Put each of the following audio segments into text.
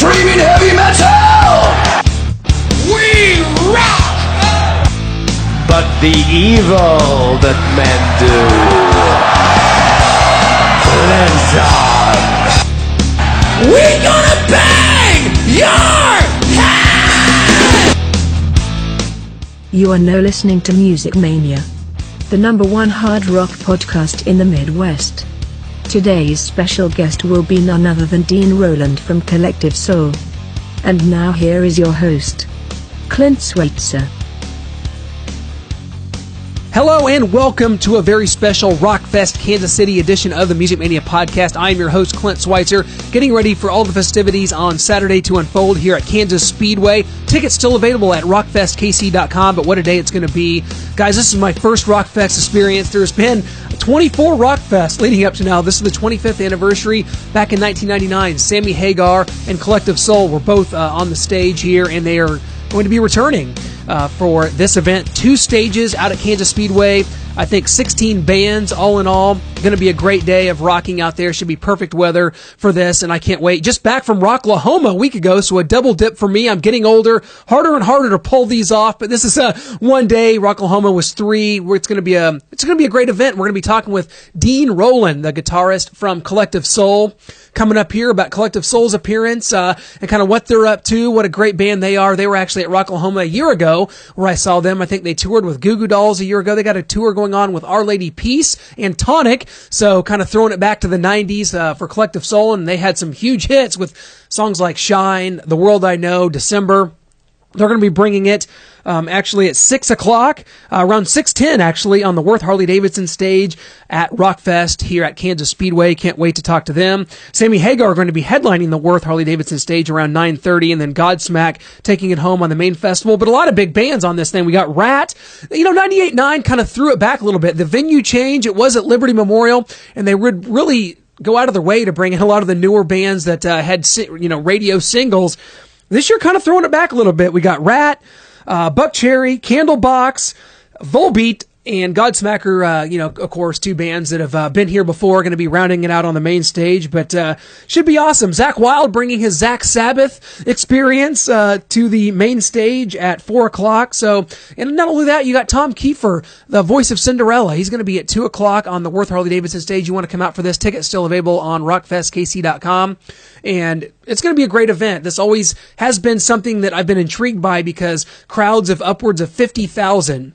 screaming heavy metal. We rock! But the evil that men do lives on. We gonna bang your head! You are now listening to Music Mania, the number one hard rock podcast in the Midwest. Today's special guest will be none other than Dean Roland from Collective Soul. And now here is your host, Clint Switzer. Hello and welcome to a very special Rockfest Kansas City edition of the Music Mania podcast. I am your host Clint Schweitzer, getting ready for all the festivities on Saturday to unfold here at Kansas Speedway. Tickets still available at rockfestkc.com, but what a day it's going to be. Guys, this is my first Rockfest experience. There's been 24 Rock Fest leading up to now. This is the 25th anniversary. Back in 1999, Sammy Hagar and Collective Soul were both uh, on the stage here, and they are going to be returning uh, for this event. Two stages out at Kansas Speedway. I think 16 bands all in all. Going to be a great day of rocking out there. Should be perfect weather for this, and I can't wait. Just back from Rocklahoma a week ago, so a double dip for me. I'm getting older, harder and harder to pull these off, but this is a one day. Rocklahoma was three. It's going to be a it's going to be a great event. We're going to be talking with Dean Roland, the guitarist from Collective Soul coming up here about Collective Soul's appearance uh, and kind of what they're up to. What a great band they are. They were actually at Rocklahoma a year ago where I saw them. I think they toured with Goo Goo Dolls a year ago. They got a tour going on with Our Lady Peace and Tonic. So kind of throwing it back to the 90s uh, for Collective Soul. And they had some huge hits with songs like Shine, The World I Know, December. They're going to be bringing it um, actually at six o'clock, uh, around six ten, actually on the Worth Harley Davidson stage at Rockfest here at Kansas Speedway. Can't wait to talk to them. Sammy Hagar are going to be headlining the Worth Harley Davidson stage around nine thirty, and then Godsmack taking it home on the main festival. But a lot of big bands on this thing. We got Ratt, You know, 98.9 kind of threw it back a little bit. The venue change. It was at Liberty Memorial, and they would really go out of their way to bring in a lot of the newer bands that uh, had you know radio singles. This year, kind of throwing it back a little bit. We got Ratt, uh, Buckcherry, Candlebox, Volbeat, and Godsmacker, uh, you know, of course, two bands that have uh, been here before, going to be rounding it out on the main stage, but uh, should be awesome. Zakk Wylde bringing his Zakk Sabbath experience uh, to the main stage at four o'clock. So, and not only that, you got Tom Keifer, the voice of Cinderella. He's going to be at two o'clock on the Worth Harley Davidson stage. You want to come out for this? Ticket still available on RockFestKC.com, and it's going to be a great event. This always has been something that I've been intrigued by because crowds of upwards of fifty thousand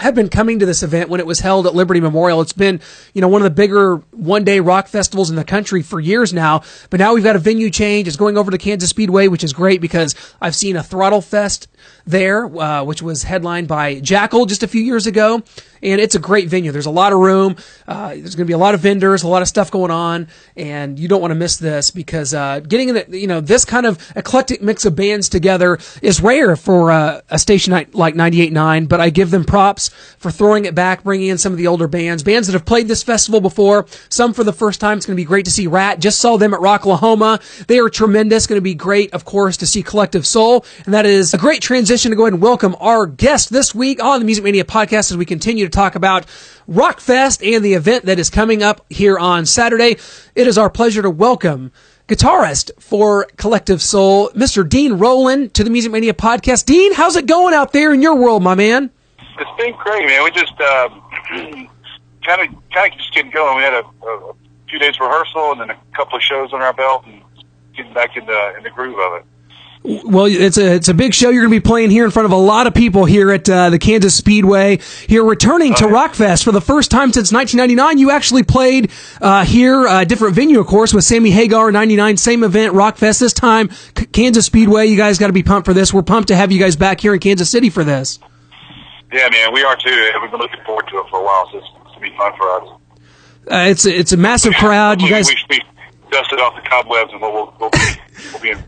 have been coming to this event when it was held at Liberty Memorial. It's been, you know, one of the bigger one day rock festivals in the country for years now. But now we've got a venue change. It's going over to Kansas Speedway, which is great because I've seen a Throttle Fest there, uh, which was headlined by Jackyl just a few years ago. And it's a great venue. There's a lot of room. Uh, there's going to be a lot of vendors, a lot of stuff going on, and you don't want to miss this because uh, getting in, you know, this kind of eclectic mix of bands together is rare for uh, a station like 98.9. But I give them props for throwing it back, bringing in some of the older bands, bands that have played this festival before, some for the first time. It's going to be great to see Ratt. Just saw them at Rocklahoma. They are tremendous. Going to be great, of course, to see Collective Soul, and that is a great transition to go ahead and welcome our guest this week on the Music Mania podcast as we continue to talk about Rockfest and the event that is coming up here on Saturday. It is our pleasure to welcome guitarist for Collective Soul, Mr. Dean Roland, to the Music Mania podcast. Dean, how's it going out there in your world, my man? It's been great, man. We just kind of kind of just getting going. We had a, a few days rehearsal and then a couple of shows on our belt and getting back in the in the groove of it. Well, it's a it's a big show. You're going to be playing here in front of a lot of people here at uh, the Kansas Speedway. You're returning to Rockfest for the first time since 1999. You actually played uh, here, a uh, different venue, of course, with Sammy Hagar 99, same event, Rockfest. This time, C- Kansas Speedway. You guys got to be pumped for this. We're pumped to have you guys back here in Kansas City for this. Yeah, man, we are too. We've been looking forward to it for a while, so it's, it's gonna be fun for us. Uh, it's a, it's a massive crowd. You guys, we should be dusted off the cobwebs, and we'll we'll, we'll be we'll be in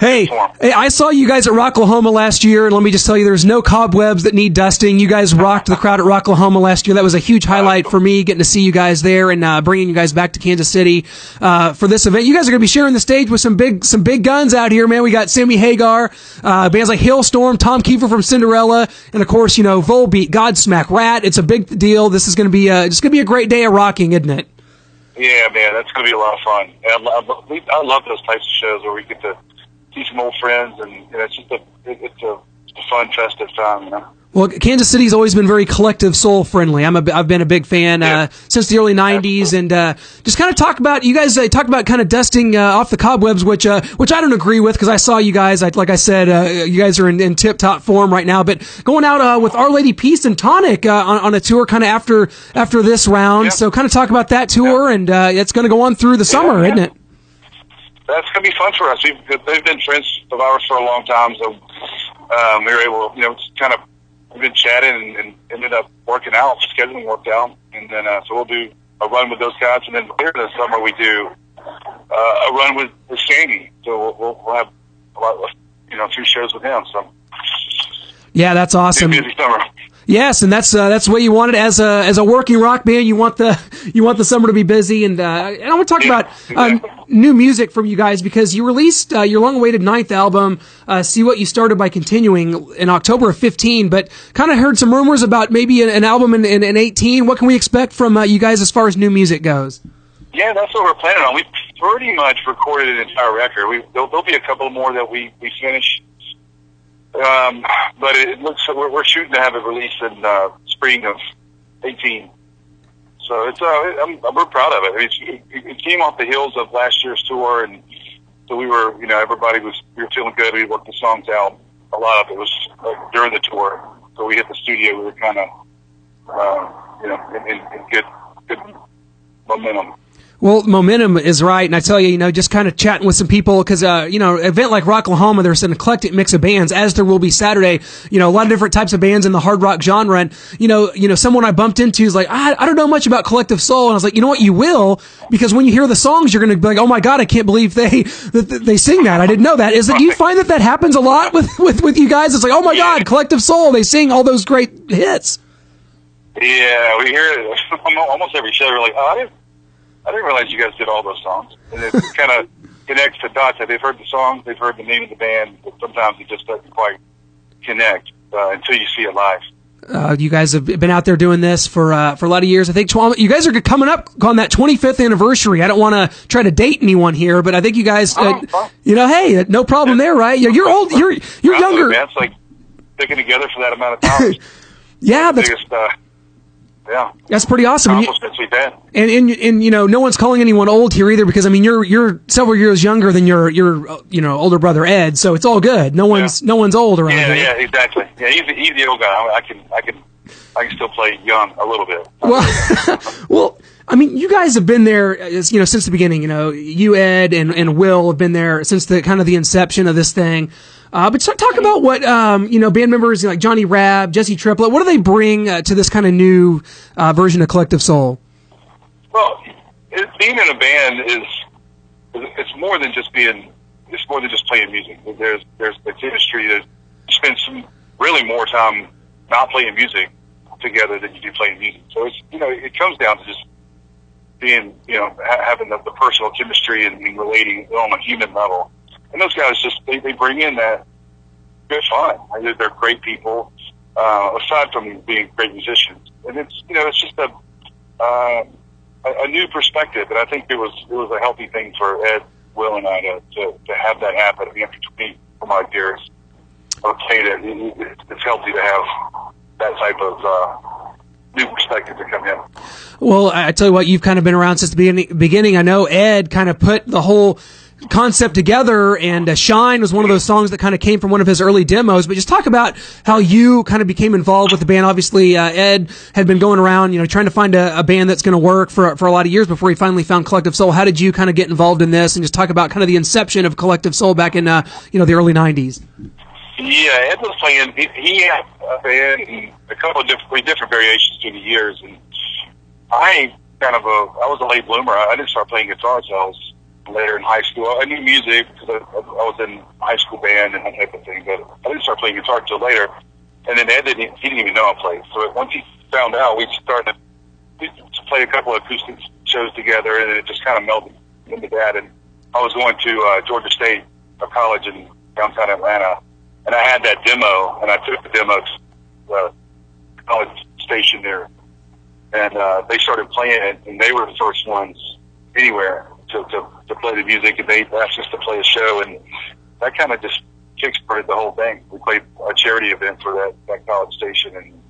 Hey, hey, I saw you guys at Rocklahoma last year, and let me just tell you, there's no cobwebs that need dusting. You guys rocked the crowd at Rocklahoma last year. That was a huge highlight for me, getting to see you guys there and uh, bringing you guys back to Kansas City uh, for this event. You guys are going to be sharing the stage with some big, some big guns out here, man. We got Sammy Hagar, uh, bands like Halestorm, Tom Keifer from Cinderella, and of course, you know, Volbeat, Godsmack, Ratt. It's a big deal. This is going to be, uh, it's going to be a great day of rocking, isn't it? Yeah, man, that's going to be a lot of fun. I love, I love those types of shows where we get to see some old friends, and you know, it's just a it, it's a, it's a fun festive time. You know. Well, Kansas City's always been very collective soul friendly. I'm a, I've been a big fan uh, since the early '90s, and uh, just kind of talk about you guys uh, talk about kind of dusting uh, off the cobwebs, which uh, which I don't agree with because I saw you guys. I, like I said, uh, you guys are in, in tip top form right now. But going out uh, with Our Lady Peace and Tonic uh, on, on a tour, kind of after after this round. Yeah. So kind of talk about that tour, and uh, it's going to go on through the summer, yeah. isn't it? That's gonna be fun for us. We've, they've been friends of ours for a long time, so um, we were able, you know, just kind of we've been chatting and, and ended up working out. Scheduling worked out, and then uh, so we'll do a run with those guys, and then later this summer we do uh, a run with with Sandy. So we'll, we'll, we'll have a lot, of, you know, two shows with him. So Yeah, that's awesome. busy summer. Yes, and that's uh, that's way you want it as a as a working rock band. You want the you want the summer to be busy, and uh, and I want to talk about uh, new music from you guys because you released uh, your long-awaited ninth album, uh, "See What You Started by Continuing" in October of fifteen. But kind of heard some rumors about maybe an, an album in, in, in eighteen. What can we expect from uh, you guys as far as new music goes? Yeah, that's what we're planning on. We pretty much recorded an entire record. We there'll, there'll be a couple more that we we finish, um, but it, looks we're, we're shooting to have it released in uh, spring of eighteen. So it's uh, I'm, we're proud of it. It. It came off the heels of last year's tour, and so we were you know everybody was we were feeling good. We worked the songs out. A lot of it was uh, during the tour, so we hit the studio. We were kind of uh, you know in, in, in good good momentum. Well, momentum is right, and I tell you, you know, just kind of chatting with some people because, uh, you know, event like Rocklahoma, there's an eclectic mix of bands, as there will be Saturday. You know, a lot of different types of bands in the hard rock genre, and you know, you know, someone I bumped into is like, I, I don't know much about Collective Soul, and I was like, you know what, you will, because when you hear the songs, you're going to be like, oh my god, I can't believe they that that they sing that. I didn't know that. Is it? Do you find that that happens a lot with with with you guys? It's like, oh my god, Collective Soul, they sing all those great hits. Yeah, we hear it almost every show. We're like, oh, I didn't, I didn't realize you guys did all those songs. And it kind of connects the dots. They've heard the songs, they've heard the name of the band, but sometimes it just doesn't quite connect uh, until you see it live. Uh, you guys have been out there doing this for uh, for a lot of years. I think 12, you guys are coming up on that 25th anniversary. I don't want to try to date anyone here, but I think you guys, uh, Oh, you know, hey, no problem there, right? You're, you're old. You're you're younger. It's like sticking together for that amount of time. Yeah, that's biggest, uh, yeah, that's pretty awesome. And, you, accomplishments we've had. and and and you know, no one's calling anyone old here either because I mean, you're you're several years younger than your your uh, you know older brother Ed, so it's all good. No one's no one's old around Yeah, here. yeah, exactly. Yeah, he's, the- he's the old guy. I, I can, I can, I can still play young a little bit. Well, well, I mean, you guys have been there, you know, since the beginning. You know, you Ed and, and Will have been there since the kind of the inception of this thing. Uh, but talk, talk about what um, you know, band members like Johnny Rabb, Jesse Triplett. What do they bring uh, to this kind of new uh, version of Collective Soul? Well, it, being in a band is it's more than just being it's more than just playing music. There's there's the chemistry that you spend some really more time not playing music together than you do playing music. So it's you know it comes down to just being you know ha- having the, the personal chemistry and, and relating on a human level. And those guys just they, they bring in that good fun. I mean, They're great people. Uh, aside from being great musicians, and it's you know it's just a uh, a, a new perspective, and I think it was it was a healthy thing for Ed, Will, and I to to, to have that happen. I mean, after twenty some odd years playing it, it, it, it's healthy to have that type of uh, new perspective to come in. Well, I tell you what, you've kind of been around since the beginning. beginning. I know Ed kind of put the whole concept together, and uh, "Shine" was one of those songs that kind of came from one of his early demos. But just talk about how you kind of became involved with the band. Obviously, uh, Ed had been going around, you know, trying to find a, a band that's going to work for for a lot of years before he finally found Collective Soul. How did you kind of get involved in this, and just talk about kind of the inception of Collective Soul back in uh, you know the early '90s? Yeah, Ed was playing. He, he had a band and a couple of different different variations through the years, and I kind of a I was a late bloomer. I, didn't start playing guitar until I was later in high school. I knew music because I, I was in high school band and that type of thing, but I didn't start playing guitar until later. And then Ed didn't he didn't even know I played. So once he found out, we started to play a couple of acoustic shows together, and it just kind of melded into that. And I was going to uh, Georgia State a college in downtown Atlanta, and I had that demo, and I took the demo to the college station there, and uh, they started playing it, and they were the first ones anywhere to, to, to play the music, and they asked us to play a show, and that kind of just kickstarted the whole thing. We played a charity event for that that college station, and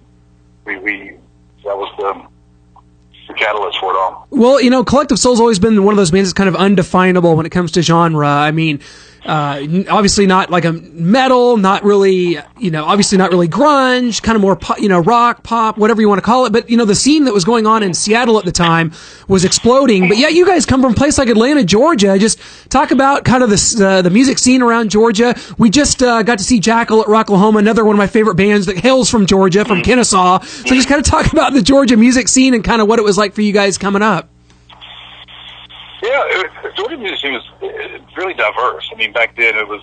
we we that was the catalyst for it all. Well, you know, Collective Soul's always been one of those bands that's kind of undefinable when it comes to genre. I mean, uh, obviously not like a metal, not really, you know, obviously not really grunge, kind of more, you know, rock, pop, whatever you want to call it. But, you know, the scene that was going on in Seattle at the time was exploding. But yeah, you guys come from a place like Atlanta, Georgia. Just talk about kind of the, uh, the music scene around Georgia. We just, uh, got to see Jackyl at Rocklahoma, another one of my favorite bands that hails from Georgia, from Kennesaw. So just kind of talk about the Georgia music scene and kind of what it was like for you guys coming up. Yeah, it, Georgia music was uh, really diverse. I mean, back then it was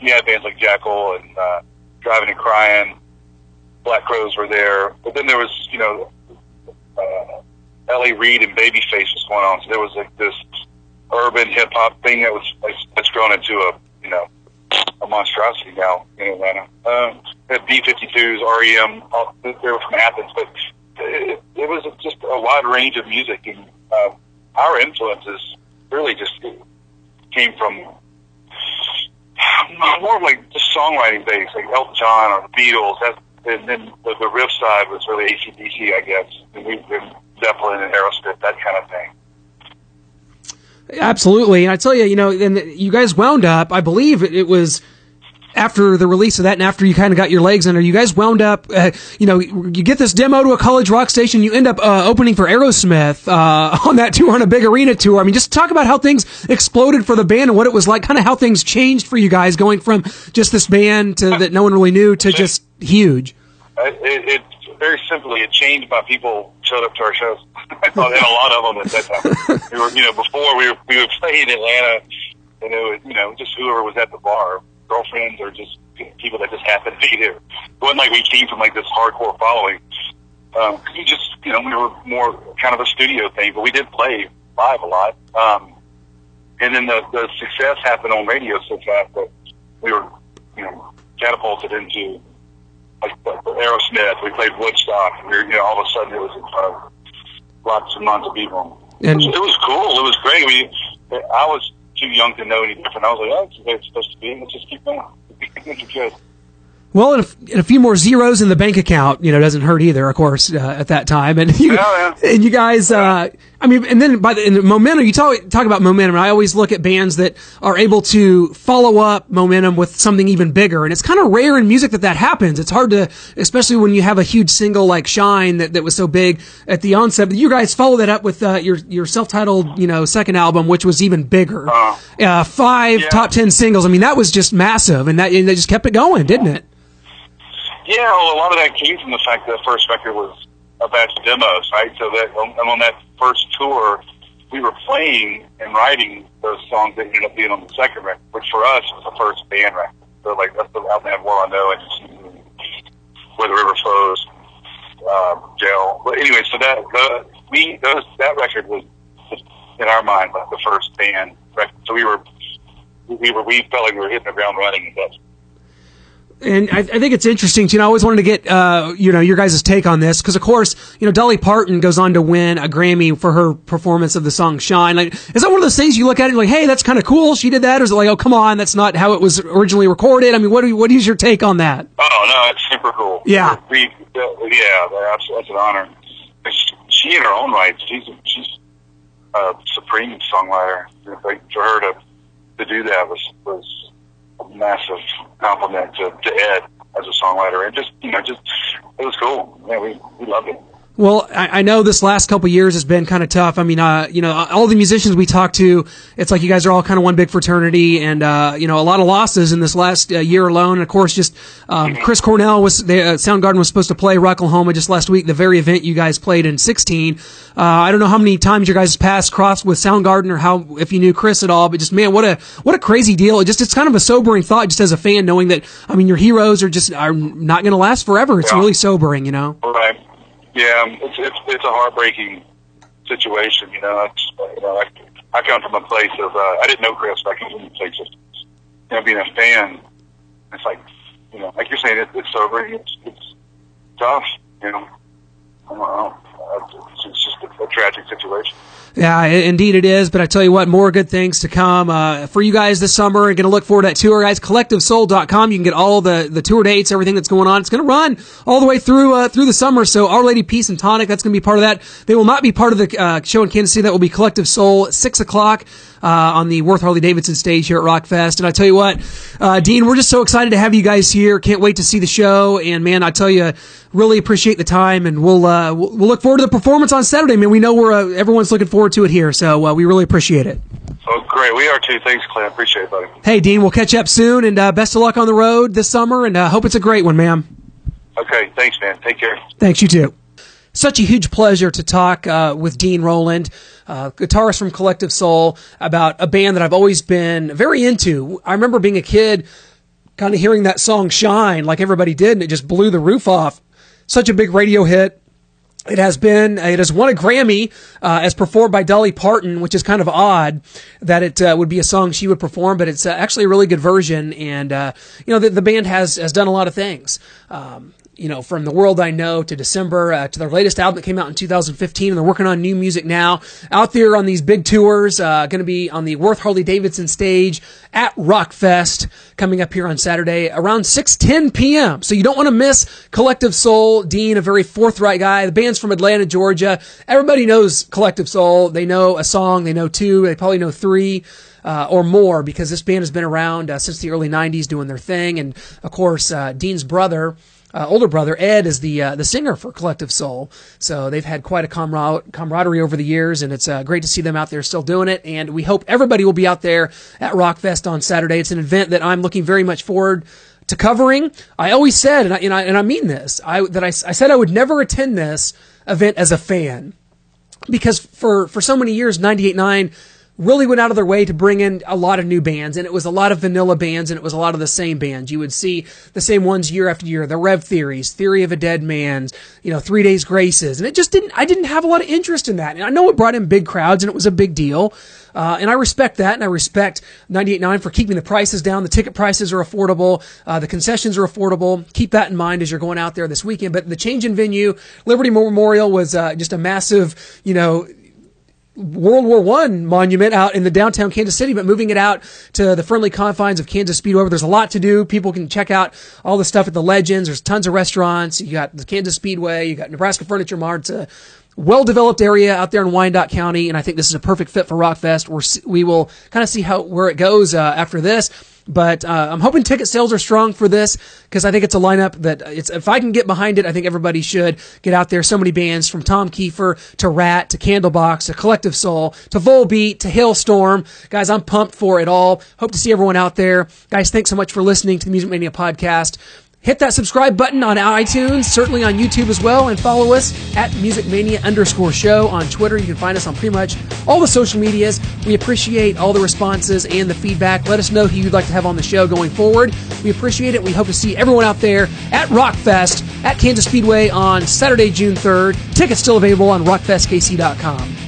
you had bands like Jackyl and uh, Drivin' N' Cryin', Black Crowes were there, but then there was you know uh, L.A. Reid and Babyface was going on. So there was like this urban hip hop thing that was that's grown into a you know a monstrosity now in Atlanta. Um, B 52s, REM, all, they were from Athens, but it, it was just a wide range of music, and uh, our influences really just came from uh, more of like just songwriting based, like Elton John or the Beatles. And then the, the riff side was really ACDC, I guess. And we've been Zeppelin and Aerosmith, that kind of thing. Absolutely, and I tell you, you know, and you guys wound up. I believe it was after the release of that, and after you kind of got your legs under, you guys wound up. Uh, you know, you get this demo to a college rock station. You end up uh, opening for Aerosmith uh, on that tour, on a big arena tour. I mean, just talk about how things exploded for the band and what it was like. Kind of how things changed for you guys, going from just this band to that no one really knew to just huge. It, it, it very simply, it changed by people showed up to our shows. I thought, and a lot of them at that time. we were, you know, before we were we would play in Atlanta, and it was, you know, just whoever was at the bar, girlfriends or just people that just happened to be there. It wasn't like we came from like this hardcore following. Um, we just, you know, we were more kind of a studio thing, but we did play live a lot. Um, and then the, the success happened on radio so fast that we were, you know, catapulted into like Aerosmith. We played Woodstock. We were, you know, all of a sudden it was in front of lots and lots of people. And- it, was, it was cool. It was great. We, I was too young to know any different. I was like, oh, that's the way it's supposed to be. Let's just keep going. It's good. Well, and a, and a few more zeros in the bank account, you know, doesn't hurt either, of course, uh, at that time. And you, Yeah, yeah. and you guys, uh, I mean, and then by the, the momentum, you talk, talk about momentum, and I always look at bands that are able to follow up momentum with something even bigger. And it's kind of rare in music that that happens. It's hard to, especially when you have a huge single like Shine that, that was so big at the onset. But you guys follow that up with, uh, your, your self-titled, you know, second album, which was even bigger. Uh, five Yeah. top ten singles. I mean, that was just massive, and that, and they just kept it going, didn't it? Yeah, well, a lot of that came from the fact that the first record was a batch of demos, right? So that and on that first tour, we were playing and writing those songs that ended up being on the second record, which for us was the first band record. So like that's the album had World I Know and Where the River Flows, uh, Gel. But anyway, so that the, we those that record was in our mind like the first band record. So we were we were we felt like we were hitting the ground running. That's and I, I think it's interesting. You know, I always wanted to get uh, you know your guys' take on this because, of course, you know Dolly Parton goes on to win a Grammy for her performance of the song "Shine." Like, is that one of those things you look at it and you're like, hey, that's kind of cool, she did that, or is it like, oh, come on, that's not how it was originally recorded? I mean, what you, what is your take on that? Oh no, it's super cool. Yeah. we, yeah, that's, an honor. She, she in her own right, she's she's a supreme songwriter. For her to to do that was was a massive compliment to, to Ed as a songwriter, and just you know, just it was cool. Yeah, we we loved it. Well, I, I know this last couple years has been kind of tough. I mean, uh, you know, all the musicians we talk to, it's like you guys are all kind of one big fraternity, and uh, you know, a lot of losses in this last uh, year alone. And of course, just um, Chris Cornell was the uh, Soundgarden was supposed to play Rocklahoma just last week, the very event you guys played in 16. Uh, I don't know how many times your guys' paths crossed with Soundgarden, or how if you knew Chris at all, but just man, what a what a crazy deal! It just it's kind of a sobering thought, just as a fan, knowing that I mean, your heroes are just are not going to last forever. It's Yeah. really sobering, you know. Right. Yeah, um, it's it's it's a heartbreaking situation. You know, it's, you know, I, I come from a place of uh, I didn't know Chris, but I come from a place of you know being a fan. It's like you know, like you're saying, it, it's sobering. It's it's tough. You know, I don't know. It's, it's just a tragic situation. Yeah, indeed it is. But I tell you what, more good things to come uh, for you guys this summer. Going to look forward to that tour, guys. CollectiveSoul.com. You can get all the the tour dates, everything that's going on. It's going to run all the way through uh, through the summer. So Our Lady Peace and Tonic, that's going to be part of that. They will not be part of the uh, show in Kansas City. That will be Collective Soul, six o'clock. Uh, on the Worth Harley Davidson stage here at Rockfest. And I tell you what, uh, Dean, we're just so excited to have you guys here. Can't wait to see the show. And man, I tell you, really appreciate the time. And we'll, uh, we'll look forward to the performance on Saturday. Man, we know we're, uh, everyone's looking forward to it here. So, uh, we really appreciate it. Oh, great. We are too. Thanks, Clint. Appreciate it, buddy. Hey, Dean, we'll catch up soon and, uh, best of luck on the road this summer and, uh, hope it's a great one, ma'am. Okay. Thanks, man. Take care. Thanks, you too. Such a huge pleasure to talk uh, with Dean Roland, uh, guitarist from Collective Soul, about a band that I've always been very into. I remember being a kid, kind of hearing that song "Shine" like everybody did, and it just blew the roof off. Such a big radio hit. It has been, it has won a Grammy uh, as performed by Dolly Parton, which is kind of odd that it uh, would be a song she would perform, but it's uh, actually a really good version. And uh, you know, the, the band has has done a lot of things. Um, you know, from the world I know to December uh, to their latest album that came out in 2015, and they're working on new music now. Out there on these big tours, uh, going to be on the Worth Harley Davidson stage at Rockfest coming up here on Saturday around 6:10 p.m. So you don't want to miss Collective Soul. Dean, a very forthright guy. The band's from Atlanta, Georgia. Everybody knows Collective Soul. They know a song, they know two, they probably know three. Uh, or more because this band has been around uh, since the early 90s doing their thing. And of course, uh, Dean's brother, uh, older brother Ed is the uh, the singer for Collective Soul. So they've had quite a camar- camaraderie over the years, and it's uh, great to see them out there still doing it. And we hope everybody will be out there at Rockfest on Saturday. It's an event that I'm looking very much forward to covering. I always said, and I, and I, and I mean this, I, that I, I said I would never attend this event as a fan because for for so many years 98.9 really went out of their way to bring in a lot of new bands and it was a lot of vanilla bands and it was a lot of the same bands you would see the same ones year after year the rev theories theory of a dead man's you know three days graces and it just didn't i didn't have a lot of interest in that and i know it brought in big crowds and it was a big deal uh, and I respect that, and I respect 98.9 for keeping the prices down. The ticket prices are affordable. Uh, the concessions are affordable. Keep that in mind as you're going out there this weekend. But the change in venue, Liberty Memorial was uh, just a massive, you know, World War One monument out in the downtown Kansas City, but moving it out to the friendly confines of Kansas Speedway. There's a lot to do. People can check out all the stuff at the Legends. There's tons of restaurants. You got the Kansas Speedway. You got Nebraska Furniture Mart. It's a well-developed area out there in Wyandotte County, and I think this is a perfect fit for Rockfest. We're, we will kind of see how where it goes uh, after this. But uh, I'm hoping ticket sales are strong for this because I think it's a lineup that it's if I can get behind it, I think everybody should get out there. So many bands from Tom Keifer to Ratt to Candlebox to Collective Soul to Volbeat to Halestorm. Guys, I'm pumped for it all. Hope to see everyone out there. Guys, thanks so much for listening to the Music Mania podcast. Hit that subscribe button on iTunes, certainly on YouTube as well, and follow us at Music Mania underscore show on Twitter. You can find us on pretty much all the social medias. We appreciate all the responses and the feedback. Let us know who you'd like to have on the show going forward. We appreciate it. We hope to see everyone out there at Rockfest at Kansas Speedway on Saturday, June 3rd. Tickets still available on rockfestkc.com.